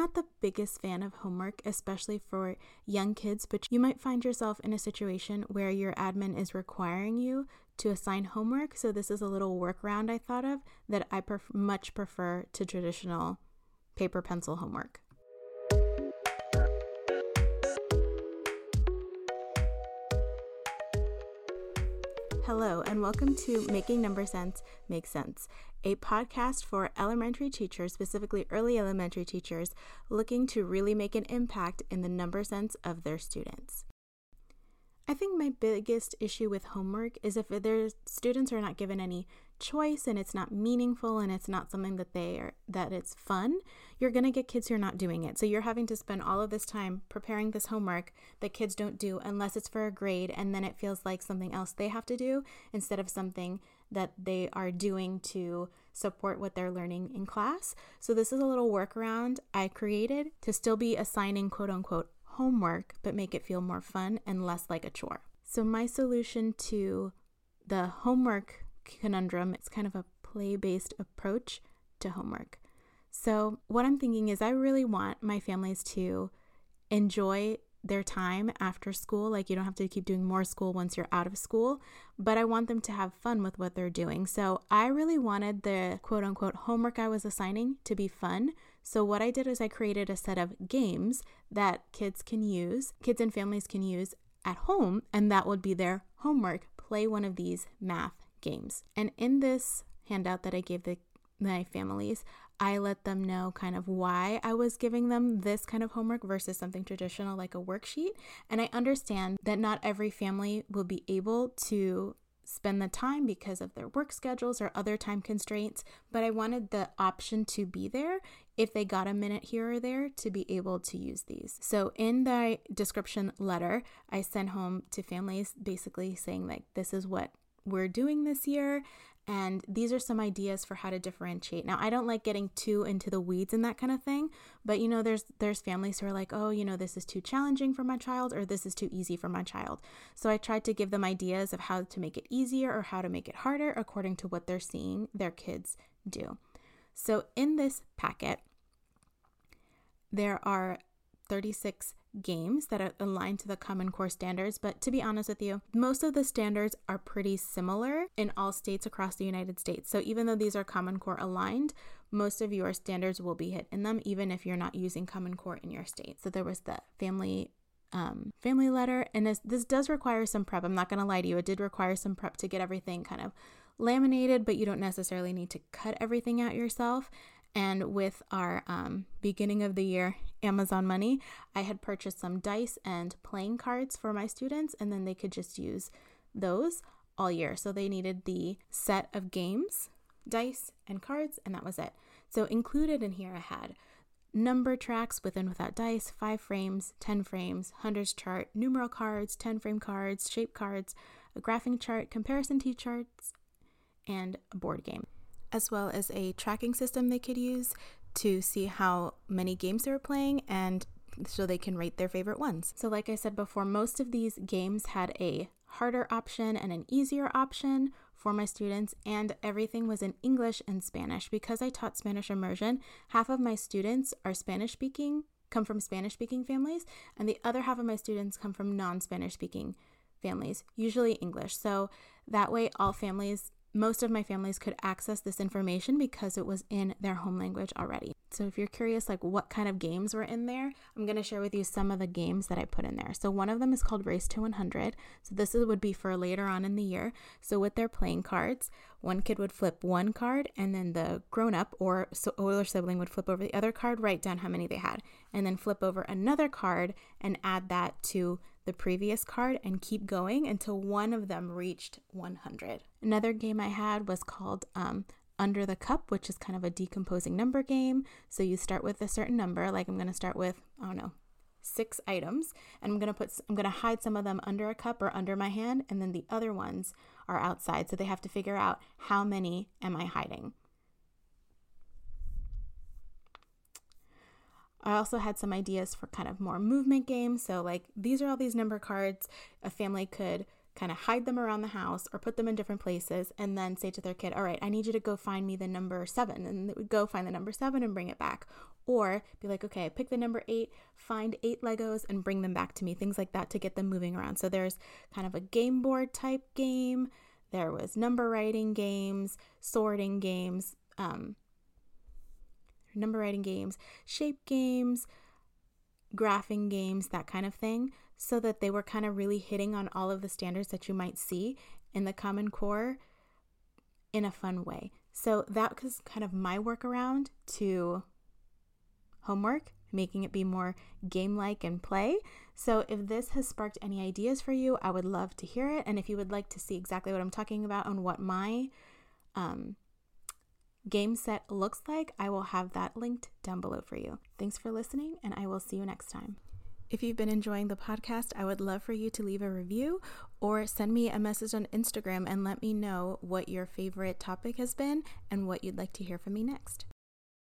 not the biggest fan of homework, especially for young kids, but you might find yourself in a situation where your admin is requiring you to assign homework. So, this is a little workaround I thought of that I pref- much prefer to traditional paper pencil homework. Hello, and welcome to Making Number Sense Make Sense, a podcast for elementary teachers, specifically early elementary teachers, looking to really make an impact in the number sense of their students. I think my biggest issue with homework is if their students are not given any choice and it's not meaningful and it's not something that they are that it's fun, you're going to get kids who are not doing it. So you're having to spend all of this time preparing this homework that kids don't do unless it's for a grade and then it feels like something else they have to do instead of something that they are doing to support what they're learning in class. So this is a little workaround I created to still be assigning quote unquote homework, but make it feel more fun and less like a chore. So, my solution to the homework conundrum It's kind of a play based approach to homework. So, what I'm thinking is, I really want my families to enjoy their time after school. Like, you don't have to keep doing more school once you're out of school, but I want them to have fun with what they're doing. So, I really wanted the quote unquote homework I was assigning to be fun. So, what I did is I created a set of games that kids can use, kids and families can use at home, and that would be their homework. Play one of these math games. And in this handout that I gave the my families, I let them know kind of why I was giving them this kind of homework versus something traditional like a worksheet. And I understand that not every family will be able to spend the time because of their work schedules or other time constraints, but I wanted the option to be there if they got a minute here or there to be able to use these. So in the description letter, I sent home to families basically saying like this is what we're doing this year and these are some ideas for how to differentiate. Now, I don't like getting too into the weeds and that kind of thing, but you know, there's there's families who are like, "Oh, you know, this is too challenging for my child or this is too easy for my child." So I tried to give them ideas of how to make it easier or how to make it harder according to what they're seeing their kids do. So in this packet, there are 36 games that are aligned to the Common Core standards, but to be honest with you, most of the standards are pretty similar in all states across the United States. So even though these are Common Core aligned, most of your standards will be hit in them, even if you're not using Common Core in your state. So there was the family um, family letter, and this, this does require some prep. I'm not going to lie to you, it did require some prep to get everything kind of laminated, but you don't necessarily need to cut everything out yourself. And with our um, beginning of the year Amazon money, I had purchased some dice and playing cards for my students, and then they could just use those all year. So they needed the set of games, dice, and cards, and that was it. So included in here, I had number tracks with and without dice, five frames, 10 frames, hundreds chart, numeral cards, 10 frame cards, shape cards, a graphing chart, comparison T charts, and a board game as well as a tracking system they could use to see how many games they were playing and so they can rate their favorite ones. So, like I said before, most of these games had a harder option and an easier option for my students, and everything was in English and Spanish. Because I taught Spanish immersion, half of my students are Spanish speaking, come from Spanish speaking families, and the other half of my students come from non Spanish speaking families, usually English. So that way, all families most of my families could access this information because it was in their home language already. So if you're curious like what kind of games were in there, I'm going to share with you some of the games that I put in there. So one of them is called Race to 100. So this is, would be for later on in the year. So with their playing cards, one kid would flip one card and then the grown up or so older sibling would flip over the other card, write down how many they had, and then flip over another card and add that to the previous card and keep going until one of them reached 100. Another game I had was called um, Under the Cup, which is kind of a decomposing number game. So you start with a certain number, like I'm going to start with, I don't know, six items and I'm going to put I'm going to hide some of them under a cup or under my hand and then the other ones are outside so they have to figure out how many am I hiding. I also had some ideas for kind of more movement games. So, like, these are all these number cards. A family could kind of hide them around the house or put them in different places and then say to their kid, All right, I need you to go find me the number seven. And they would go find the number seven and bring it back. Or be like, okay, pick the number eight, find eight Legos and bring them back to me, things like that to get them moving around. So there's kind of a game board type game, there was number writing games, sorting games, um, number writing games, shape games, graphing games, that kind of thing, so that they were kind of really hitting on all of the standards that you might see in the Common Core in a fun way. So that was kind of my workaround to homework, making it be more game like and play. So if this has sparked any ideas for you, I would love to hear it. And if you would like to see exactly what I'm talking about and what my um, game set looks like, I will have that linked down below for you. Thanks for listening, and I will see you next time. If you've been enjoying the podcast, I would love for you to leave a review or send me a message on Instagram and let me know what your favorite topic has been and what you'd like to hear from me next.